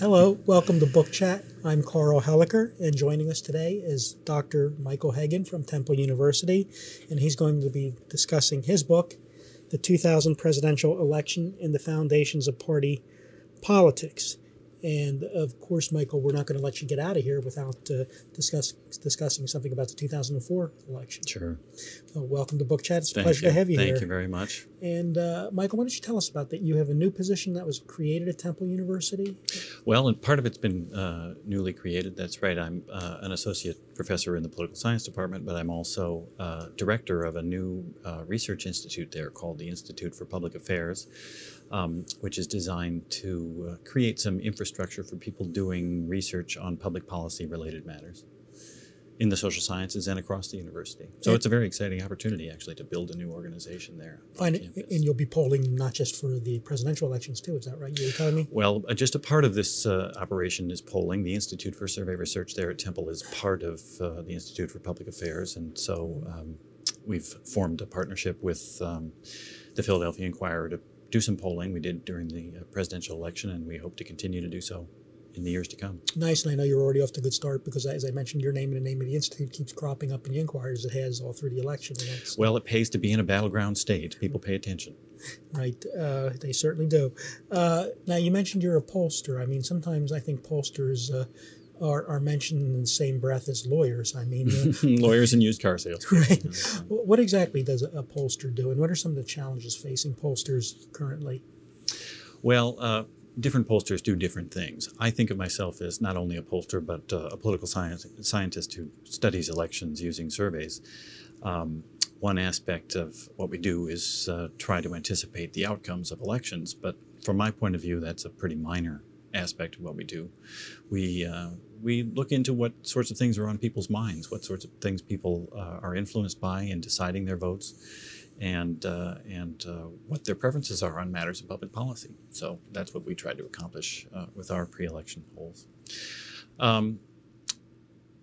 Hello, welcome to Book Chat. I'm Carl Helliker, and joining us today is Dr. Michael Hagen from Temple University, and he's going to be discussing his book, The 2000 Presidential Election and the Foundations of Party Politics. And of course, Michael, we're not going to let you get out of here without uh, discuss, discussing something about the 2004 election. Sure. Welcome to Book Chat. It's a Thank pleasure you. to have you Thank here. Thank you very much. And uh, Michael, why don't you tell us about that? You have a new position that was created at Temple University. Well, and part of it's been uh, newly created. That's right. I'm uh, an associate professor in the political science department, but I'm also uh, director of a new uh, research institute there called the Institute for Public Affairs, um, which is designed to uh, create some infrastructure for people doing research on public policy related matters in the social sciences and across the university. So it's a very exciting opportunity, actually, to build a new organization there. on Find it, campus. and you'll be polling not just for the presidential elections too. Is that right? You were telling me. Well, uh, just a part of this uh, operation is polling. The Institute for Survey Research there at Temple is part of uh, the Institute for Public Affairs, and so um, we've formed a partnership with um, the Philadelphia Inquirer to do some polling. We did during the uh, presidential election, and we hope to continue to do so in the years to come. Nice, and I know you're already off to a good start because, as I mentioned, your name and the name of the institute keeps cropping up in the inquiries it has all through the election. Well, it pays to be in a battleground state. People pay attention. right. Uh, they certainly do. Uh, now, you mentioned you're a pollster. I mean, sometimes I think pollsters uh, are, are mentioned in the same breath as lawyers. I mean, uh, Lawyers and used car sales. right. What exactly does a a pollster do, and what are some of the challenges facing pollsters currently? Well, uh, different pollsters do different things. I think of myself as not only a pollster, but uh, a political science, scientist who studies elections using surveys. Um, one aspect of what we do is uh, try to anticipate the outcomes of elections, but from my point of view, that's a pretty minor aspect of what we do. We uh, we look into what sorts of things are on people's minds, what sorts of things people uh, are influenced by in deciding their votes, and uh, and uh, what their preferences are on matters of public policy. So that's what we tried to accomplish uh, with our pre-election polls. Um,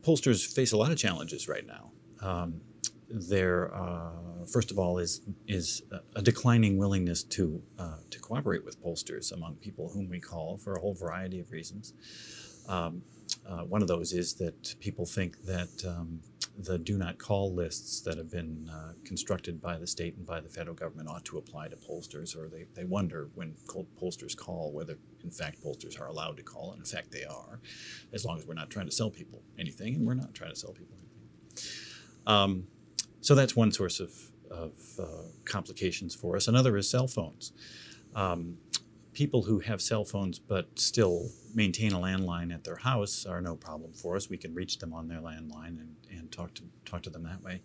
pollsters face a lot of challenges right now. Um, there, uh, first of all, is is a- declining willingness to uh, to cooperate with pollsters among people whom we call for a whole variety of reasons. Um, uh, one of those is that people think that um, the do not call lists that have been uh, constructed by the state and by the federal government ought to apply to pollsters, or they, they wonder when pollsters call whether, in fact, pollsters are allowed to call. And in fact, they are, as long as we're not trying to sell people anything, and we're not trying to sell people anything. Um, so that's one source of, of uh, complications for us. Another is cell phones. Um, people who have cell phones but still maintain a landline at their house are no problem for us. We can reach them on their landline and, and talk to talk to them that way.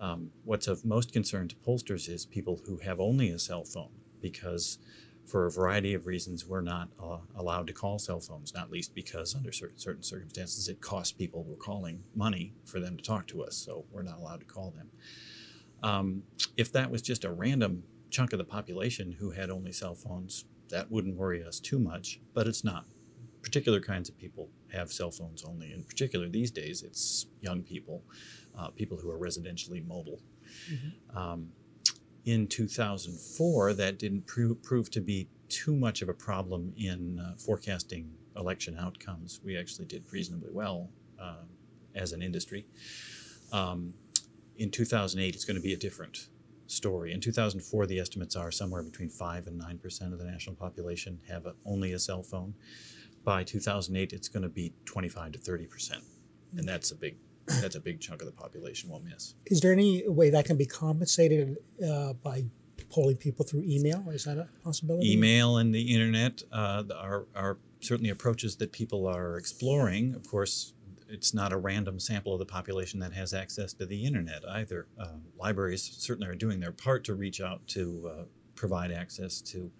Um, what's of most concern to pollsters is people who have only a cell phone because for a variety of reasons we're not uh, allowed to call cell phones not least because under certain, certain circumstances it costs people we're calling money for them to talk to us so we're not allowed to call them um, if that was just a random chunk of the population who had only cell phones that wouldn't worry us too much, but it's not. Particular kinds of people have cell phones only. In particular, these days, it's young people, uh, people who are residentially mobile. Um, in 2004, that didn't pro- prove to be too much of a problem in uh, forecasting election outcomes. We actually did reasonably well uh, as an industry. Um, in 2008, it's going to be a different story. In 2004, the estimates are somewhere between 5 and 9% of the national population have a, only a cell phone. By 2008, it's going to be 25 to 30%. And that's a big that's a big chunk of the population we'll miss. Is there any way that can be compensated uh, by polling people through email? Is that a possibility? Email and the internet uh, are, are certainly approaches that people are exploring. Of course, it's not a random sample of the population that has access to the internet either. Uh, libraries certainly are doing their part to reach out to uh, provide access to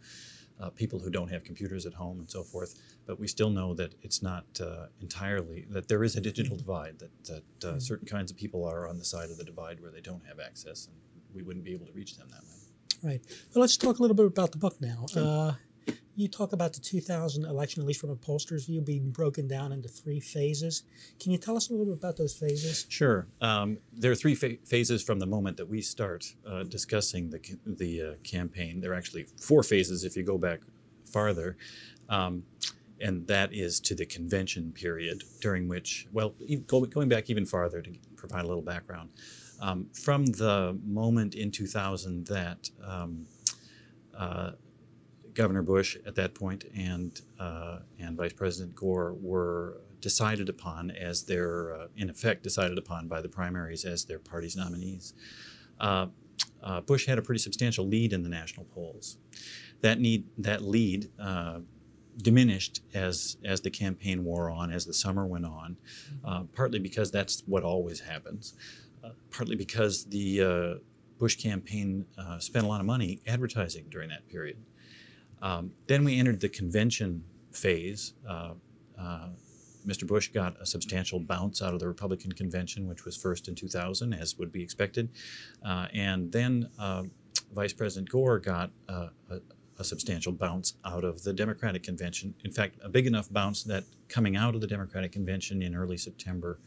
uh, people who don't have computers at home and so forth. But we still know that it's not uh, entirely that there is a digital divide. That that uh, certain kinds of people are on the side of the divide where they don't have access, and we wouldn't be able to reach them that way. Right. Well, let's talk a little bit about the book now. Uh, you talk about the 2000 election, at least from a pollster's view, being broken down into three phases. Can you tell us a little bit about those phases? Sure. Um, there are three pha- phases from the moment that we start uh, discussing the, the uh, campaign. There are actually four phases if you go back farther. Um, and that is to the convention period during which, well, going back even farther to provide a little background, um, from the moment in 2000 that um, uh, Governor Bush at that point and uh, and Vice President Gore were decided upon as their, uh, in effect, decided upon by the primaries as their party's nominees. Uh, uh, Bush had a pretty substantial lead in the national polls. That need that lead uh, diminished as as the campaign wore on, as the summer went on, uh, partly because that's what always happens, partly because the Bush campaign spent a lot of money advertising during that period. Um, then we entered the convention phase. Uh, uh, Mr. Bush got a substantial bounce out of the Republican convention, which was first in 2000, as would be expected. and then Vice President Gore got a, a substantial bounce out of the Democratic convention. In fact, a big enough bounce that coming out of the Democratic convention in early September,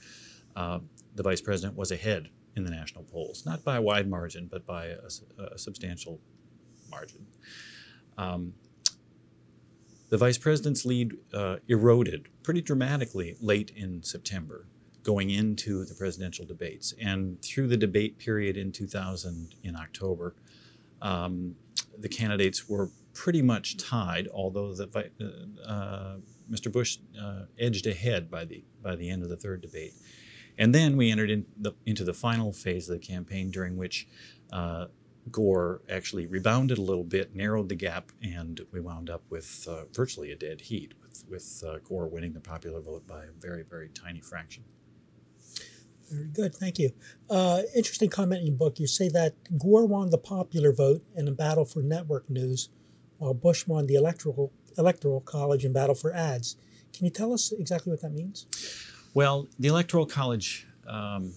uh, the vice president was ahead in the national polls, not by a wide margin, but by a, a substantial margin. Um, the vice president's lead uh, eroded pretty dramatically late in September, going into the presidential debates. And through the debate period in 2000 in October, um, the candidates were pretty much tied, although the, uh, uh, Mr. Bush uh, edged ahead by the, by the end of the third debate. And then we entered in the, into the final phase of the campaign, during which uh, Gore actually rebounded a little bit, narrowed the gap, and we wound up with uh, virtually a dead heat, with, with uh, Gore winning the popular vote by a very, very tiny fraction. Very good, thank you. Uh, interesting comment in your book. You say that Gore won the popular vote in a battle for network news, while Bush won the electoral electoral college in battle for ads. Can you tell us exactly what that means? Well, the electoral college. Um,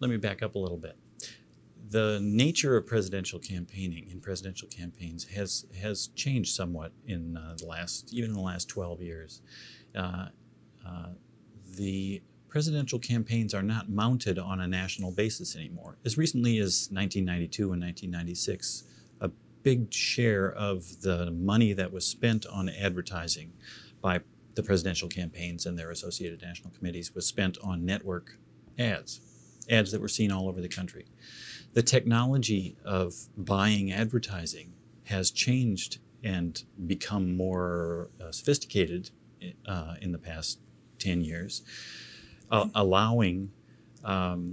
let me back up a little bit. The nature of presidential campaigning in presidential campaigns has has changed somewhat in uh, the last even in the last 12 years. Uh, uh, the presidential campaigns are not mounted on a national basis anymore. As recently as 1992 and 1996, a big share of the money that was spent on advertising by the presidential campaigns and their associated national committees was spent on network ads, ads that were seen all over the country. The technology of buying advertising has changed and become more uh, sophisticated uh, in the past 10 years uh, allowing um,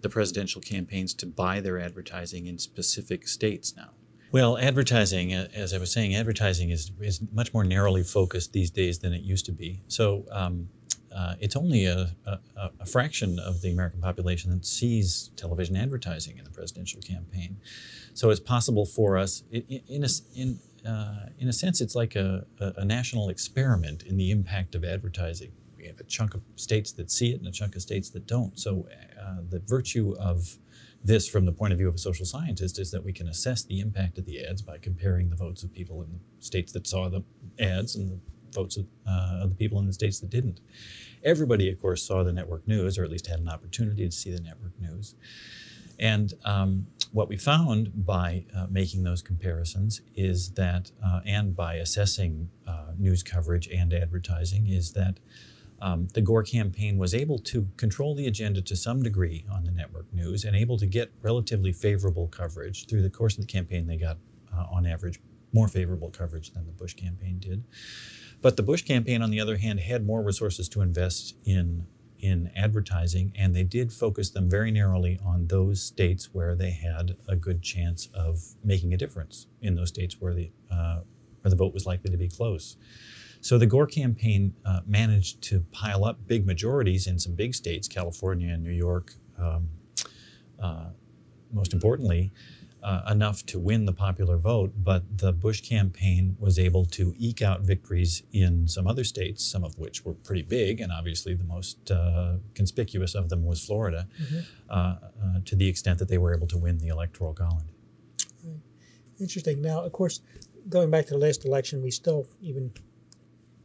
the presidential campaigns to buy their advertising in specific states now. Well, advertising, as I was saying, advertising is, is much more narrowly focused these days than it used to be. So um, uh, it's only a, a, a, fraction of the American population that sees television advertising in the presidential campaign. So it's possible for us, in, in, a, in, uh, in a sense, it's like a, a national experiment in the impact of advertising we have a chunk of states that see it and a chunk of states that don't. So uh, the virtue of this from the point of view of a social scientist is that we can assess the impact of the ads by comparing the votes of people in the states that saw the ads and the votes of, uh, of the people in the states that didn't. Everybody, of course, saw the network news, or at least had an opportunity to see the network news. And um, what we found by uh, making those comparisons is that, uh, and by assessing uh, news coverage and advertising, is that um, the Gore campaign was able to control the agenda to some degree on the network news and able to get relatively favorable coverage. Through the course of the campaign, they got, uh, on average, more favorable coverage than the Bush campaign did. But the Bush campaign, on the other hand, had more resources to invest in in advertising, and they did focus them very narrowly on those states where they had a good chance of making a difference. In those states where the uh, where the vote was likely to be close. So the Gore campaign uh, managed to pile up big majorities in some big states, California and New York, um, uh, most importantly, uh, enough to win the popular vote. But the Bush campaign was able to eke out victories in some other states, some of which were pretty big, and obviously the most uh, conspicuous of them was Florida, mm-hmm. Uh, uh, to the extent that they were able to win the electoral college. Interesting. Now, of course, going back to the last election, we still, even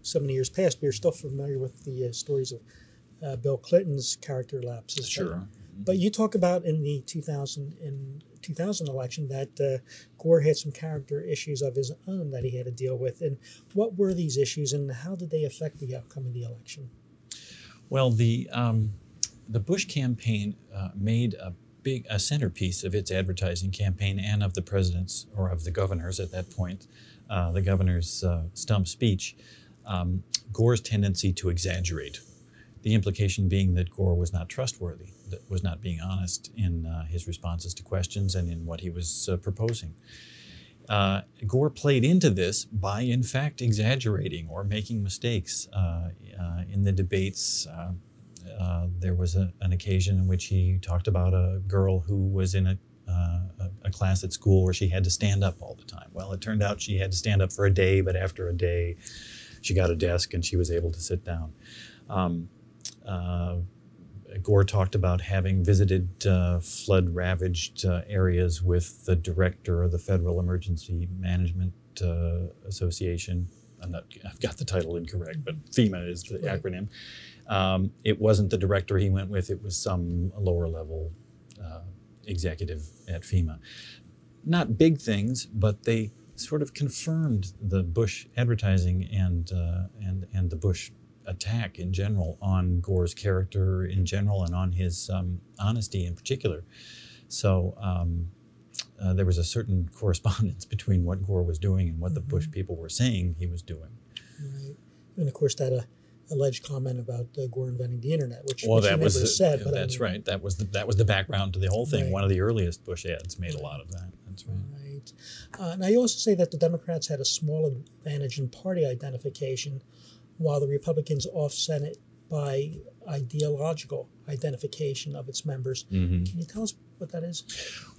so many years past, we are still familiar with the uh, stories of uh, Bill Clinton's character lapses. Sure. But, but, you talk about in the 2000 in 2000 election that uh, Gore had some character issues of his own that he had to deal with. And what were these issues, and how did they affect the outcome of the election? Well, the um, the Bush campaign uh, made a big a centerpiece of its advertising campaign and of the president's or of the governor's at that point, uh, the governor's uh, stump speech, um, Gore's tendency to exaggerate. The implication being that Gore was not trustworthy, that was not being honest in uh, his responses to questions and in what he was uh, proposing. Uh, Gore played into this by, in fact, exaggerating or making mistakes uh, uh, in the debates. Uh, there was a, an occasion in which he talked about a girl who was in a, uh, a, class at school where she had to stand up all the time. Well, it turned out she had to stand up for a day, but after a day, she got a desk and she was able to sit down. Um, Gore talked about having visited uh, flood ravaged uh, areas with the director of the Federal Emergency Management uh, Association. I'm not, I've got the title incorrect, but FEMA is the right. acronym. Um, it wasn't the director he went with, it was some lower level uh, executive at FEMA. Not big things, but they sort of confirmed the Bush advertising and, uh, and, and the Bush attack in general on Gore's character in general and on his um, honesty in particular. So um, uh, there was a certain correspondence between what Gore was doing and what mm-hmm. the Bush people were saying he was doing. Right, and of course that uh, alleged comment about uh, Gore inventing the internet, which, well, which that was the, said. but that's I mean, right. That was the, that was the background to the whole thing. Right. One of the earliest Bush ads made a lot of that. That's right. Right. Uh, now you also say that the Democrats had a small advantage in party identification while the Republicans offset it by ideological identification of its members. Mm-hmm. Can you tell us what that is?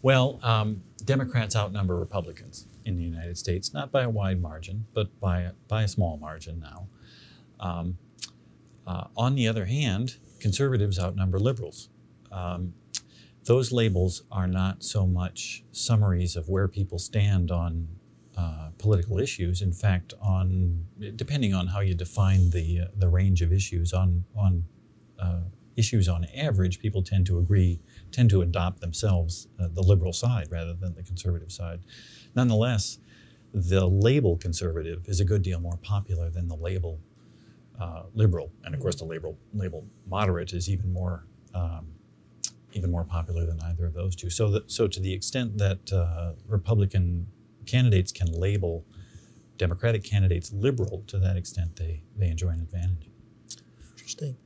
Well, um, Democrats outnumber Republicans in the United States, not by a wide margin, but by a, by a small margin now. Um, uh, on the other hand, conservatives outnumber liberals. Um, those labels are not so much summaries of where people stand on uh, political issues. In fact, on depending on how you define the uh, the range of issues, on on uh, issues on average, people tend to agree, tend to adopt themselves uh, the liberal side rather than the conservative side. Nonetheless, the label conservative is a good deal more popular than the label uh, liberal, and of course, the label label moderate is even more. Um, even more popular than either of those two. So, that, so to the extent that Republican candidates can label Democratic candidates liberal to that extent, they, they enjoy an advantage. Interesting.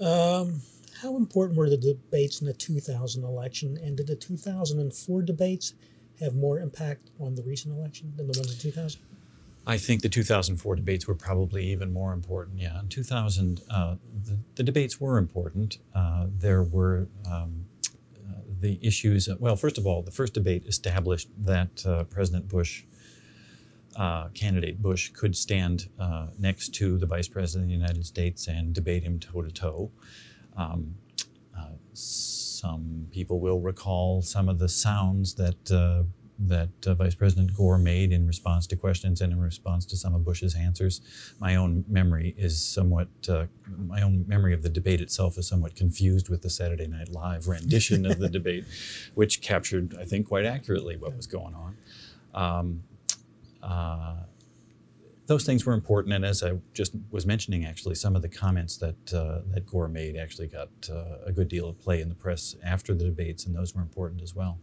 Um, how important were the debates in the 2000 election, and did the 2004 debates have more impact on the recent election than the ones in 2000? I think the 2004 debates were probably even more important. Yeah, in 2000, uh, the, the, debates were important. Uh, there were um, the issues. Well, first of all, the first debate established that uh, President Bush, uh, candidate Bush, could stand uh, next to the Vice President of the United States and debate him toe to toe. Um, uh, some people will recall some of the sounds that uh, that uh, Vice President Gore made in response to questions and in response to some of Bush's answers. My own memory is somewhat, uh, my own memory of the debate itself is somewhat confused with the Saturday Night Live rendition of the debate, which captured, I think, quite accurately what was going on. Um, uh, those things were important, and as I just was mentioning, actually, some of the comments that uh, that Gore made actually got uh, a good deal of play in the press after the debates, and those were important as well.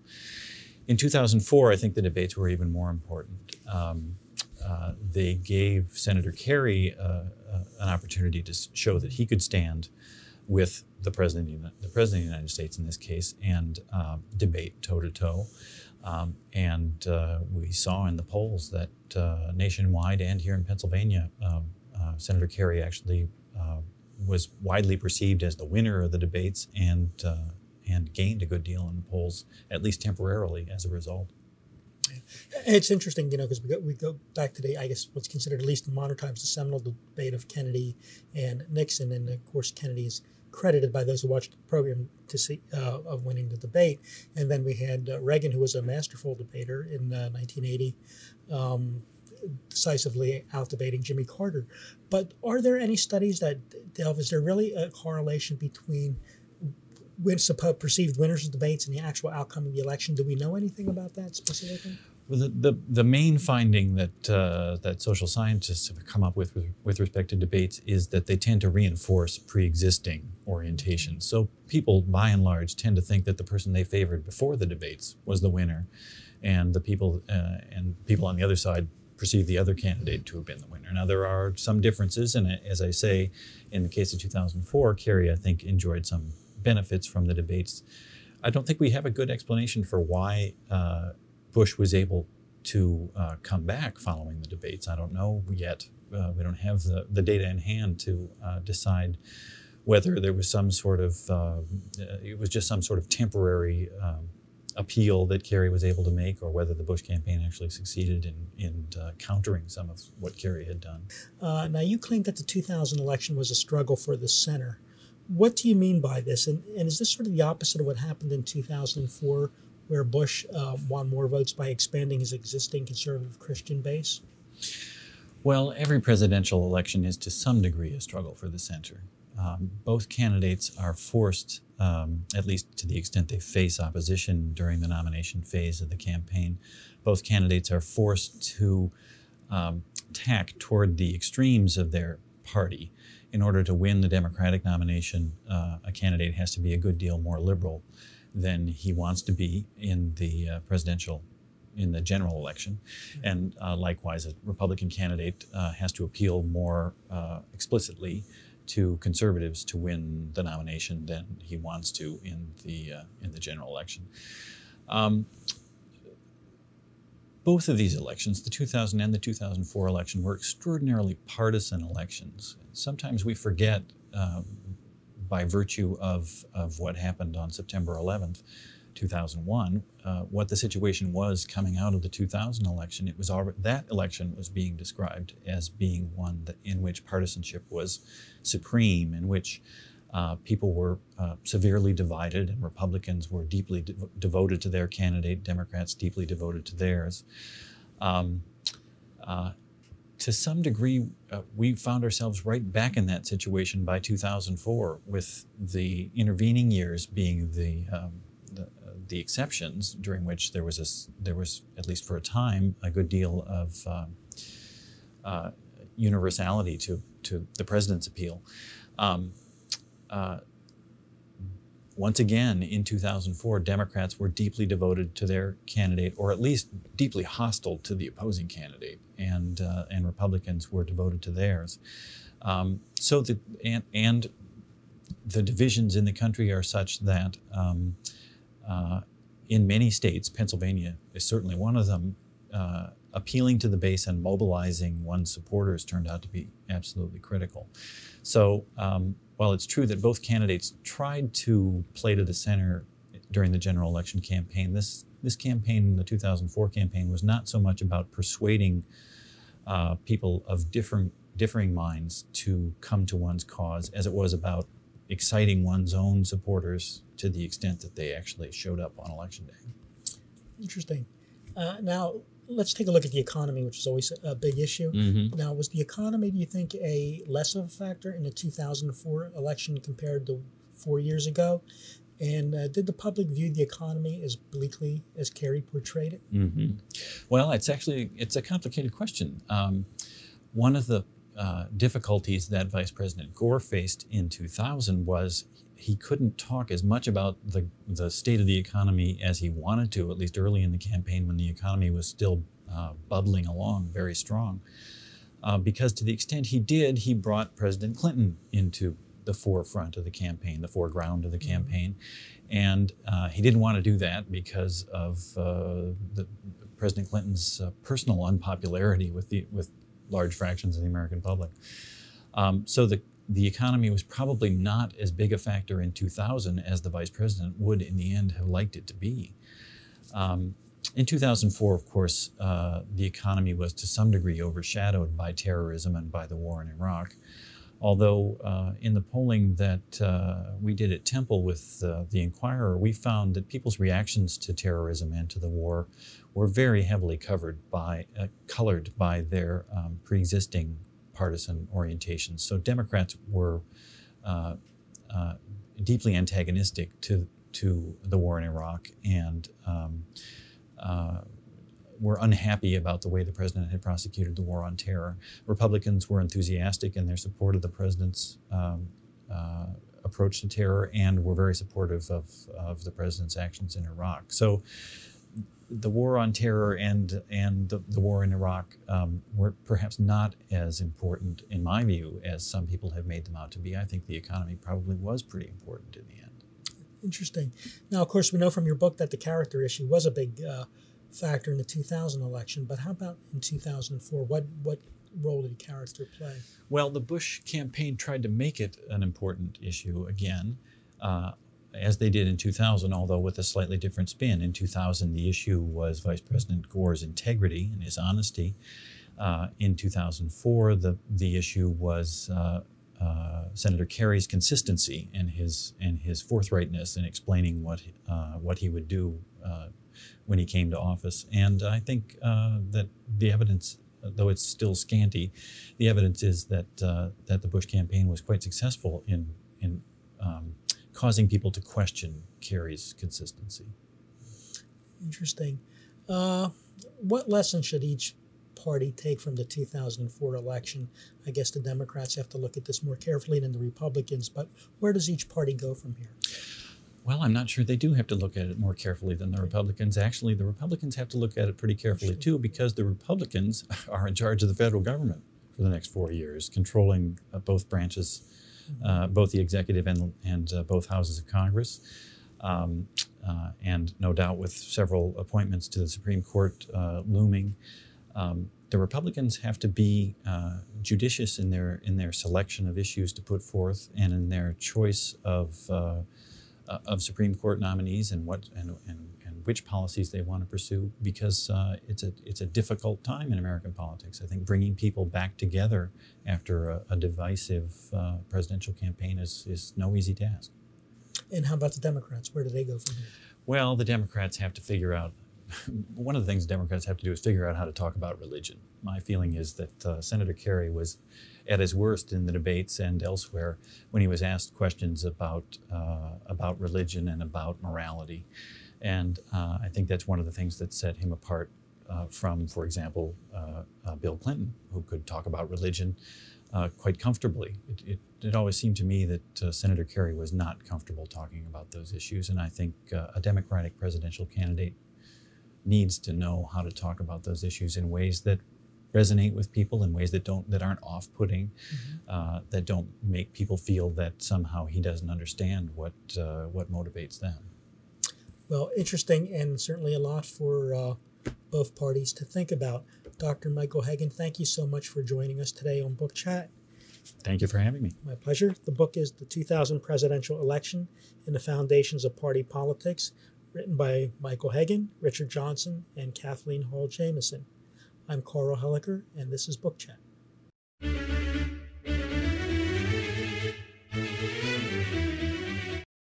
In 2004, I think the debates were even more important. Um, uh, they gave Senator Kerry uh, uh, an opportunity to show that he could stand with the president, the president of the United States in this case, and uh, debate toe to toe. Um, and uh, we saw in the polls that uh, nationwide and here in Pennsylvania, um, Senator Kerry actually was widely perceived as the winner of the debates and and gained a good deal in the polls, at least temporarily, as a result. It's interesting, you know, because we go, we go back to the, I guess, what's considered at least in modern times the seminal debate of Kennedy and Nixon, and of course Kennedy is credited by those who watched the program to see uh, of winning the debate. And then we had uh, Reagan, who was a masterful debater in uh, 1980, um, decisively out debating Jimmy Carter. But are there any studies that delve? Is there really a correlation between win, supposed perceived winners of debates and the actual outcome of the election. Do we know anything about that specifically? Well, the, the, the main finding that uh, that social scientists have come up with, with with respect to debates is that they tend to reinforce pre-existing orientations. So people, by and large, tend to think that the person they favored before the debates was the winner, and the people uh, and people on the other side perceive the other candidate to have been the winner. Now there are some differences, and as I say, in the case of 2004, Kerry I think enjoyed some benefits from the debates. I don't think we have a good explanation for why uh, Bush was able to uh, come back following the debates. I don't know yet. Uh, we don't have the, the data in hand to uh, decide whether there was some sort of, uh, it was just some sort of temporary um, appeal that Kerry was able to make, or whether the Bush campaign actually succeeded in, in uh, countering some of what Kerry had done. Uh, now, you claim that the 2000 election was a struggle for the center. What do you mean by this? And, and is this sort of the opposite of what happened in 2004, where Bush uh, won more votes by expanding his existing conservative Christian base? Well, every presidential election is to some degree a struggle for the center. Um, both candidates are forced, um, at least to the extent they face opposition during the nomination phase of the campaign, both candidates are forced to um, tack toward the extremes of their party. In order to win the Democratic nomination, uh, a candidate has to be a good deal more liberal than he wants to be in the uh, presidential in the general election. And uh, likewise, a Republican candidate uh, has to appeal more uh, explicitly to conservatives to win the nomination than he wants to in the uh, in the general election. Um, both of these elections, the 2000 and the 2004 election, were extraordinarily partisan elections. Sometimes we forget, um, by virtue of, of what happened on September 11th, 2001, uh, what the situation was coming out of the 2000 election. It was already, that election was being described as being one that, in which partisanship was supreme, in which uh, people were uh, severely divided, and Republicans were deeply de- devoted to their candidate, Democrats deeply devoted to theirs. Um, uh, to some degree, uh, we found ourselves right back in that situation by 2004, with the intervening years being the um, the exceptions during which there was a, there was at least for a time a good deal of um, uh, universality to to the president's appeal. Um, uh, once again, in 2004, Democrats were deeply devoted to their candidate, or at least deeply hostile to the opposing candidate, and uh, and Republicans were devoted to theirs. Um, so the and, and the divisions in the country are such that um, uh, in many states, Pennsylvania is certainly one of them, uh, appealing to the base and mobilizing one's supporters turned out to be absolutely critical. So um, while it's true that both candidates tried to play to the center during the general election campaign, this this campaign, the 2004 campaign, was not so much about persuading uh, people of different differing minds to come to one's cause as it was about exciting one's own supporters to the extent that they actually showed up on election day. Interesting. Uh, now, let's take a look at the economy, which is always a big issue. Mm-hmm. Now, was the economy, do you think, a less of a factor in the 2004 election compared to four years ago? And uh, did the public view the economy as bleakly as Kerry portrayed it? Mm-hmm. Well, it's actually it's a complicated question. Um, one of the uh, difficulties that Vice President Gore faced in 2000 was he couldn't talk as much about the, the state of the economy as he wanted to, at least early in the campaign when the economy was still uh, bubbling along very strong. Uh, because to the extent he did, he brought President Clinton into the forefront of the campaign, the foreground of the mm-hmm. campaign. And uh, he didn't want to do that because of uh, the, President Clinton's uh, personal unpopularity with, the, with large fractions of the American public. Um, so the the economy was probably not as big a factor in 2000 as the vice president would in the end have liked it to be. Um, in 2004, of course, uh, the economy was to some degree overshadowed by terrorism and by the war in Iraq. Although, uh, in the polling that uh, we did at Temple with uh, the Inquirer, we found that people's reactions to terrorism and to the war were very heavily covered by, uh, colored by their um, pre existing partisan orientations. So Democrats were uh, uh, deeply antagonistic to to the war in Iraq and um, uh, were unhappy about the way the president had prosecuted the war on terror. Republicans were enthusiastic in their support of the president's um, uh, approach to terror and were very supportive of, of the president's actions in Iraq. So the war on terror and and the, the war in Iraq um, were perhaps not as important in my view as some people have made them out to be. I think the economy probably was pretty important in the end. Interesting. Now, of course, we know from your book that the character issue was a big uh, factor in the 2000 election. But how about in 2004? What what role did character play? Well, the Bush campaign tried to make it an important issue again. Uh, as they did in 2000, although with a slightly different spin. In 2000, the issue was Vice President Gore's integrity and his honesty. Uh, in 2004, the, the issue was uh, uh, Senator Kerry's consistency and his and his forthrightness in explaining what uh, what he would do uh, when he came to office. And I think uh, that the evidence, though it's still scanty, the evidence is that that the Bush campaign was quite successful in in um, causing people to question Kerry's consistency. Interesting. what lesson should each party take from the 2004 election. I guess the Democrats have to look at this more carefully than the Republicans, but where does each party go from here? Well, I'm not sure they do have to look at it more carefully than the Republicans. Actually, the Republicans have to look at it pretty carefully too, because the Republicans are in charge of the federal government for the next four years, controlling uh, both branches. Uh, both the executive and, and uh, both houses of Congress. Um, uh, and no doubt with several appointments to the Supreme Court uh, looming, um, the Republicans have to be uh, judicious in their in their selection of issues to put forth and in their choice of of Supreme Court nominees and what and, and which policies they want to pursue because uh, it's a it's a difficult time in American politics. I think bringing people back together after a, a divisive uh, presidential campaign is is no easy task. And how about the Democrats? Where do they go from here? Well, the Democrats have to figure out one of the things Democrats have to do is figure out how to talk about religion. My feeling is that uh, Senator Kerry was at his worst in the debates and elsewhere when he was asked questions about uh, about religion and about morality, and uh, I think that's one of the things that set him apart uh, from, for example, uh, uh, Bill Clinton, who could talk about religion. quite comfortably. It, it, it, always seemed to me that Senator Kerry was not comfortable talking about those issues, and I think a Democratic presidential candidate needs to know how to talk about those issues in ways that resonate with people in ways that don't that aren't off-putting mm-hmm. uh, that don't make people feel that somehow he doesn't understand what uh, what motivates them well interesting and certainly a lot for uh, both parties to think about dr michael hagen thank you so much for joining us today on book chat Thank you for having me. My pleasure. The book is The 2000 Presidential Election and the Foundations of Party Politics written by Michael Hagen, Richard Johnston, and Kathleen Hall Jamieson. I'm Carl Helliker, and this is Book Chat.